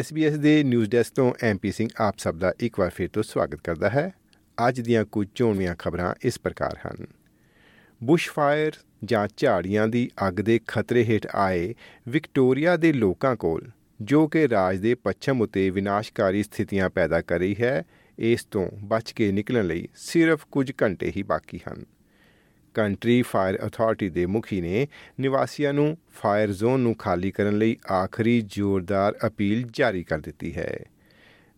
SBS ਦੇ news desk ਤੋਂ MP Singh ਆਪ ਸਭ ਦਾ ਇੱਕ ਵਾਰ ਫਿਰ ਤੋਂ ਸਵਾਗਤ ਕਰਦਾ ਹੈ। ਅੱਜ ਦੀਆਂ ਕੁਝ ਚੋਣਵੀਆਂ ਖਬਰਾਂ ਇਸ ਪ੍ਰਕਾਰ ਹਨ। ਬੁਸ਼ ਫਾਇਰ ਜਾਂ ਝਾੜੀਆਂ ਦੀ ਅੱਗ ਦੇ ਖਤਰੇ ਹੇਠ ਆਏ ਵਿਕਟੋਰੀਆ ਦੇ ਲੋਕਾਂ ਕੋਲ, ਜੋ ਕਿ ਰਾਜ ਦੇ ਪੱਛਮ ਉਤੇ ਵਿਨਾਸ਼ਕਾਰੀ ਸਥਿਤੀਆਂ ਪੈਦਾ ਕਰ ਰਹੀ ਹੈ, ਇਸ ਤੋਂ ਬਚ ਕੇ ਨਿਕਲਣ ਲਈ ਸਿਰਫ ਕੁਝ ਘੰਟੇ ਹੀ ਬਾਕੀ ਹਨ। ਕੰਟਰੀ ਫਾਇਰ ਅਥਾਰਟੀ ਦੇ ਮੁਖੀ ਨੇ ਨਿਵਾਸੀਆਂ ਨੂੰ ਫਾਇਰ ਜ਼ੋਨ ਨੂੰ ਖਾਲੀ ਕਰਨ ਲਈ ਆਖਰੀ ਜ਼ੋਰਦਾਰ ਅਪੀਲ ਜਾਰੀ ਕਰ ਦਿੱਤੀ ਹੈ।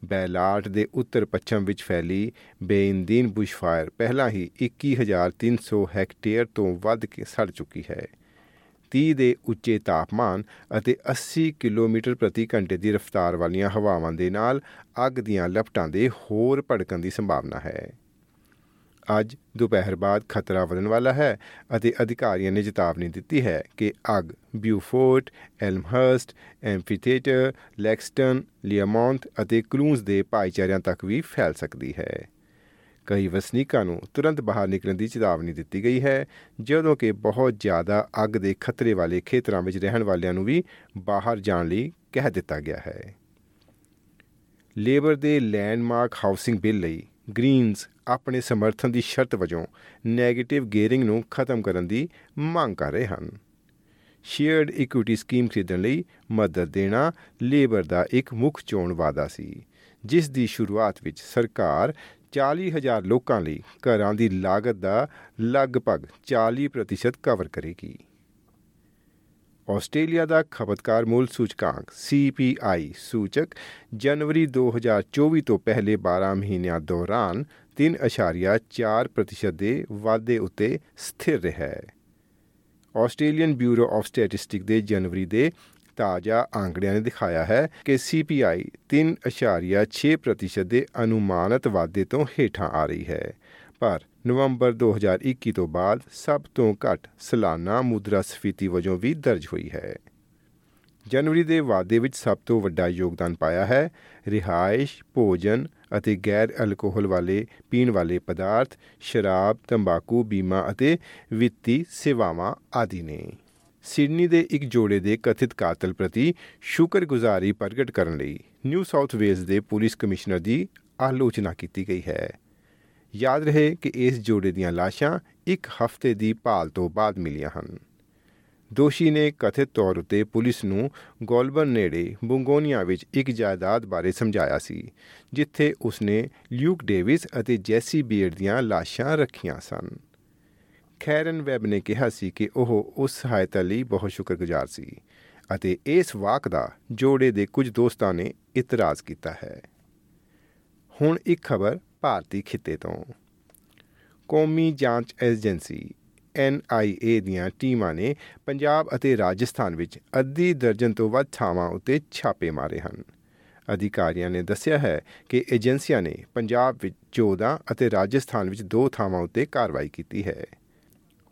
ਬੈਲਾਟ ਦੇ ਉੱਤਰ ਪੱਛਮ ਵਿੱਚ ਫੈਲੀ ਬੇਇੰਦੀਨ ਬੁਸ਼ਫਾਇਰ ਪਹਿਲਾਂ ਹੀ 21300 ਹੈਕਟੇਅਰ ਤੋਂ ਵੱਧ ਕੇ ਸੜ ਚੁੱਕੀ ਹੈ। 30 ਦੇ ਉੱਚੇ ਤਾਪਮਾਨ ਅਤੇ 80 ਕਿਲੋਮੀਟਰ ਪ੍ਰਤੀ ਘੰਟੇ ਦੀ ਰਫ਼ਤਾਰ ਵਾਲੀਆਂ ਹਵਾਵਾਂ ਦੇ ਨਾਲ ਅੱਗ ਦੀਆਂ ਲਪਟਾਂ ਦੇ ਹੋਰ ਭੜਕਣ ਦੀ ਸੰਭਾਵਨਾ ਹੈ। ਅੱਜ ਦੁਪਹਿਰ ਬਾਅਦ ਖਤਰਾ ਵਧਣ ਵਾਲਾ ਹੈ ਅਤੇ ਅਧਿਕਾਰੀਆਂ ਨੇ ਚੇਤਾਵਨੀ ਦਿੱਤੀ ਹੈ ਕਿ ਅੱਗ ਬਿਊਫੋਰਟ, ਐਲਮਹਰਸਟ, ਐਂਫੀਥੀਏਟਰ, ਲੈਕਸਟਨ ਲੀਅਮੌਂਟ ਅਤੇ ਕਲੂਨਸ ਦੇ ਭਾਈਚਾਰਿਆਂ ਤੱਕ ਵੀ ਫੈਲ ਸਕਦੀ ਹੈ। ਕਈ ਵਸਨੀਕਾਂ ਨੂੰ ਤੁਰੰਤ ਬਾਹਰ ਨਿਕਲਣ ਦੀ ਚੇਤਾਵਨੀ ਦਿੱਤੀ ਗਈ ਹੈ, ਜਦੋਂ ਕਿ ਬਹੁਤ ਜ਼ਿਆਦਾ ਅੱਗ ਦੇ ਖਤਰੇ ਵਾਲੇ ਖੇਤਰਾਂ ਵਿੱਚ ਰਹਿਣ ਵਾਲਿਆਂ ਨੂੰ ਵੀ ਬਾਹਰ ਜਾਣ ਲਈ ਕਹਿ ਦਿੱਤਾ ਗਿਆ ਹੈ। ਲੇਬਰ ਦੇ ਲੈਂਡਮਾਰਕ ਹਾਊਸਿੰਗ ਬਿੱਲ ਲਈ ਗ੍ਰੀਨਸ ਆਪਣੇ ਸਮਰਥਨ ਦੀ ਸ਼ਰਤ ਵਜੋਂ 네ਗੇਟਿਵ ਗੇਅਰਿੰਗ ਨੂੰ ਖਤਮ ਕਰਨ ਦੀ ਮੰਗ ਕਰ ਰਹੇ ਹਨ। ਸ਼ੇਅਰਡ ਇਕੁਇਟੀ ਸਕੀਮ ਖਰੀਦਣ ਲਈ ਮਦਦ ਦੇਣਾ ਲੇਬਰ ਦਾ ਇੱਕ ਮੁੱਖ ਚੋਣ ਵਾਅਦਾ ਸੀ, ਜਿਸ ਦੀ ਸ਼ੁਰੂਆਤ ਵਿੱਚ ਸਰਕਾਰ 40000 ਲੋਕਾਂ ਲਈ ਘਰਾਂ ਦੀ ਲਾਗਤ ਦਾ ਲਗਭਗ 40% ਕਵਰ ਕਰੇਗੀ। ਆਸਟ੍ਰੇਲੀਆ ਦਾ ਖਪਤਕਾਰ ਮੁੱਲ ਸੂਚਕਾਂਕ CPI ਸੂਚਕ, ਜਨਵਰੀ 2024 ਤੋਂ ਪਹਿਲੇ 12 ਮਹੀਨਿਆਂ ਦੌਰਾਨ 3.4% ਦੇ ਵਾਧੇ ਉੱਤੇ ਸਥਿਰ ਰਿਹਾ ਹੈ। ਆਸਟ੍ਰੇਲੀਅਨ ਬਿਊਰੋ ਆਫ ਸਟੈਟਿਸਟਿਕ ਦੇ ਜਨਵਰੀ ਦੇ ਤਾਜ਼ਾ ਆંકੜਿਆਂ ਨੇ ਦਿਖਾਇਆ ਹੈ ਕਿ CPI 3.6% ਦੇ ਅਨੁਮਾਨਿਤ ਵਾਧੇ ਤੋਂ ਹੇਠਾਂ ਆ ਰਹੀ ਹੈ। ਪਰ ਨਵੰਬਰ 2021 ਤੋਂ ਬਾਅਦ ਸਭ ਤੋਂ ਘੱਟ ਸਾਲਾਨਾ ਮੁਦਰਾ ਸਫੀਤੀ ਵਜੋਂ ਵੀ ਦਰਜ ਹੋਈ ਹੈ। ਜਨਵਰੀ ਦੇ ਵਾਅਦੇ ਵਿੱਚ ਸਭ ਤੋਂ ਵੱਡਾ ਯੋਗਦਾਨ ਪਾਇਆ ਹੈ ਰਿਹਾਇਸ਼, ਭੋਜਨ ਅਤੇ ਗੈਰ ਅਲਕੋਹਲ ਵਾਲੇ, ਪੀਣ ਵਾਲੇ ਪਦਾਰਥ, ਸ਼ਰਾਬ, ਤੰਬਾਕੂ, ਬੀਮਾ ਅਤੇ ਵਿੱਤੀ ਸੇਵਾਵਾਂ ਆਦਿ ਨੇ। ਸਿਡਨੀ ਦੇ ਇੱਕ ਜੋੜੇ ਦੇ ਕਥਿਤ ਕਾਤਲ ਪ੍ਰਤੀ ਸ਼ੁਕਰਗੁਜ਼ਾਰੀ ਪ੍ਰਗਟ ਕਰਨ ਲਈ ਨਿਊ ਸਾਊਥ ਵੇਲਜ਼ ਦੇ ਪੁਲਿਸ ਕਮਿਸ਼ਨਰ ਦੀ ਆਲੋਚਨਾ ਕੀਤੀ ਗਈ ਹੈ। ਯਾਦ ਰਹੇ ਕਿ ਇਸ ਜੋੜੇ ਦੀਆਂ ਲਾਸ਼ਾਂ ਇੱਕ ਹਫ਼ਤੇ ਦੀ ਭਾਲ ਤੋਂ ਬਾਅਦ ਮਿਲੀਆਂ ਹਨ। ਦੋਸ਼ੀ ਨੇ ਕਥਿਤ ਤੌਰ ਉਤੇ ਪੁਲਿਸ ਨੂੰ ਗੋਲਬਨ ਨੇੜੇ ਬੁੰਗੋਨੀਆ ਵਿੱਚ ਇੱਕ ਜਾਇਦਾਦ ਬਾਰੇ ਸਮਝਾਇਆ ਸੀ, ਜਿੱਥੇ ਉਸਨੇ ਲਿਊਕ ਡੇਵਿਸ ਅਤੇ ਜੈਸੀ ਬੀਅਰ ਦੀਆਂ ਲਾਸ਼ਾਂ ਰੱਖੀਆਂ ਸਨ। ਖੈਰਨ ਵੈਬ ਨੇ ਕਿਹਾ ਸੀ ਕਿ ਉਹ ਉਸ ਸਹਾਇਤਾ ਲਈ ਬਹੁਤ ਸ਼ੁਕਰਗੁਜ਼ਾਰ ਸੀ ਅਤੇ ਇਸ ਵਾਕ ਦਾ ਜੋੜੇ ਦੇ ਕੁਝ ਦੋਸਤਾਂ ਨੇ ਇਤਰਾਜ਼ ਕੀਤਾ ਹੈ। ਹੁਣ ਇੱਕ ਖਬਰ ਭਾਰਤੀ ਖਿੱਤੇ ਤੋਂ। ਕੌਮੀ ਜਾਂਚ ਏਜੰਸੀ NIA ਦੀਆਂ ਟੀਮਾਂ ਨੇ ਪੰਜਾਬ ਅਤੇ ਰਾਜਸਥਾਨ ਵਿੱਚ ਅੱਧੀ ਦਰਜਨ ਤੋਂ ਵੱਧ ਥਾਵਾਂ ਉੱਤੇ ਛਾਪੇ ਮਾਰੇ ਹਨ। ਅਧਿਕਾਰੀਆਂ ਨੇ ਦੱਸਿਆ ਹੈ ਕਿ ਏਜੰਸੀਆਂ ਨੇ ਪੰਜਾਬ ਵਿੱਚ 14 ਅਤੇ ਰਾਜਸਥਾਨ ਵਿੱਚ 2 ਥਾਵਾਂ ਉੱਤੇ ਕਾਰਵਾਈ ਕੀਤੀ ਹੈ।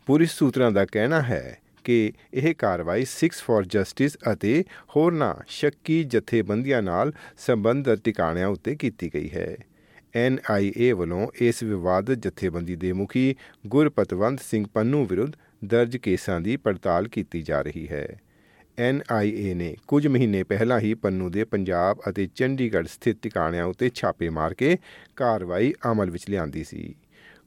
ਪੁਲਿਸ ਸੂਤਰਾਂ ਦਾ ਕਹਿਣਾ ਹੈ ਕਿ ਇਹ ਕਾਰਵਾਈ 6 ਫਾਰ ਜਸਟਿਸ ਅਤੇ ਹੋਰਨਾਂ ਸ਼ੱਕੀ ਜਥੇਬੰਦੀਆਂ ਨਾਲ ਸੰਬੰਧਿਤ ਟਿਕਾਣਿਆਂ ਉੱਤੇ ਕੀਤੀ ਗਈ ਹੈ। ਐਨਆਈਏ ਵੱਲੋਂ ਇਸ ਵਿਵਾਦਤ ਜਥੇਬੰਦੀ ਦੇ ਮੁਖੀ ਗੁਰਪਤਵੰਤ ਸਿੰਘ ਪੰਨੂ ਵਿਰੁੱਧ ਦਰਜ ਕੇਸਾਂ ਦੀ ਪੜਤਾਲ ਕੀਤੀ ਜਾ ਰਹੀ ਹੈ। ਐਨਆਈਏ ਨੇ ਕੁਝ ਮਹੀਨੇ ਪਹਿਲਾਂ ਹੀ ਪੰਨੂ ਦੇ ਪੰਜਾਬ ਅਤੇ ਚੰਡੀਗੜ੍ਹ ਸਥਿਤ ਟਿਕਾਣਿਆਂ ਉੱਤੇ ਛਾਪੇ ਮਾਰ ਕੇ ਕਾਰਵਾਈ ਅਮਲ ਵਿੱਚ ਲਿਆਂਦੀ ਸੀ।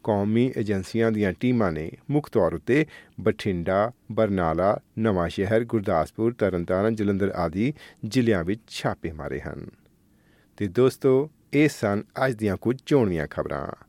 ਕੌਮੀ ਏਜੰਸੀਆਂ ਦੀਆਂ ਟੀਮਾਂ ਨੇ ਮੁੱਖ ਤੌਰ ਉਤੇ ਬਠਿੰਡਾ, ਬਰਨਾਲਾ, ਨਵਾਂ ਸ਼ਹਿਰ, ਗੁਰਦਾਸਪੁਰ, ਤਰਨਤਾਰਨ, ਜਲੰਧਰ ਆਦਿ ਜ਼ਿਲ੍ਹਿਆਂ ਵਿੱਚ ਛਾਪੇ ਮਾਰੇ ਹਨ। ਤੇ ਦੋਸਤੋ ਇਹ ਸਨ ਅੱਜ ਦੀਆਂ ਕੁਝ ਚੋਣਵੀਆਂ ਖਬਰਾਂ।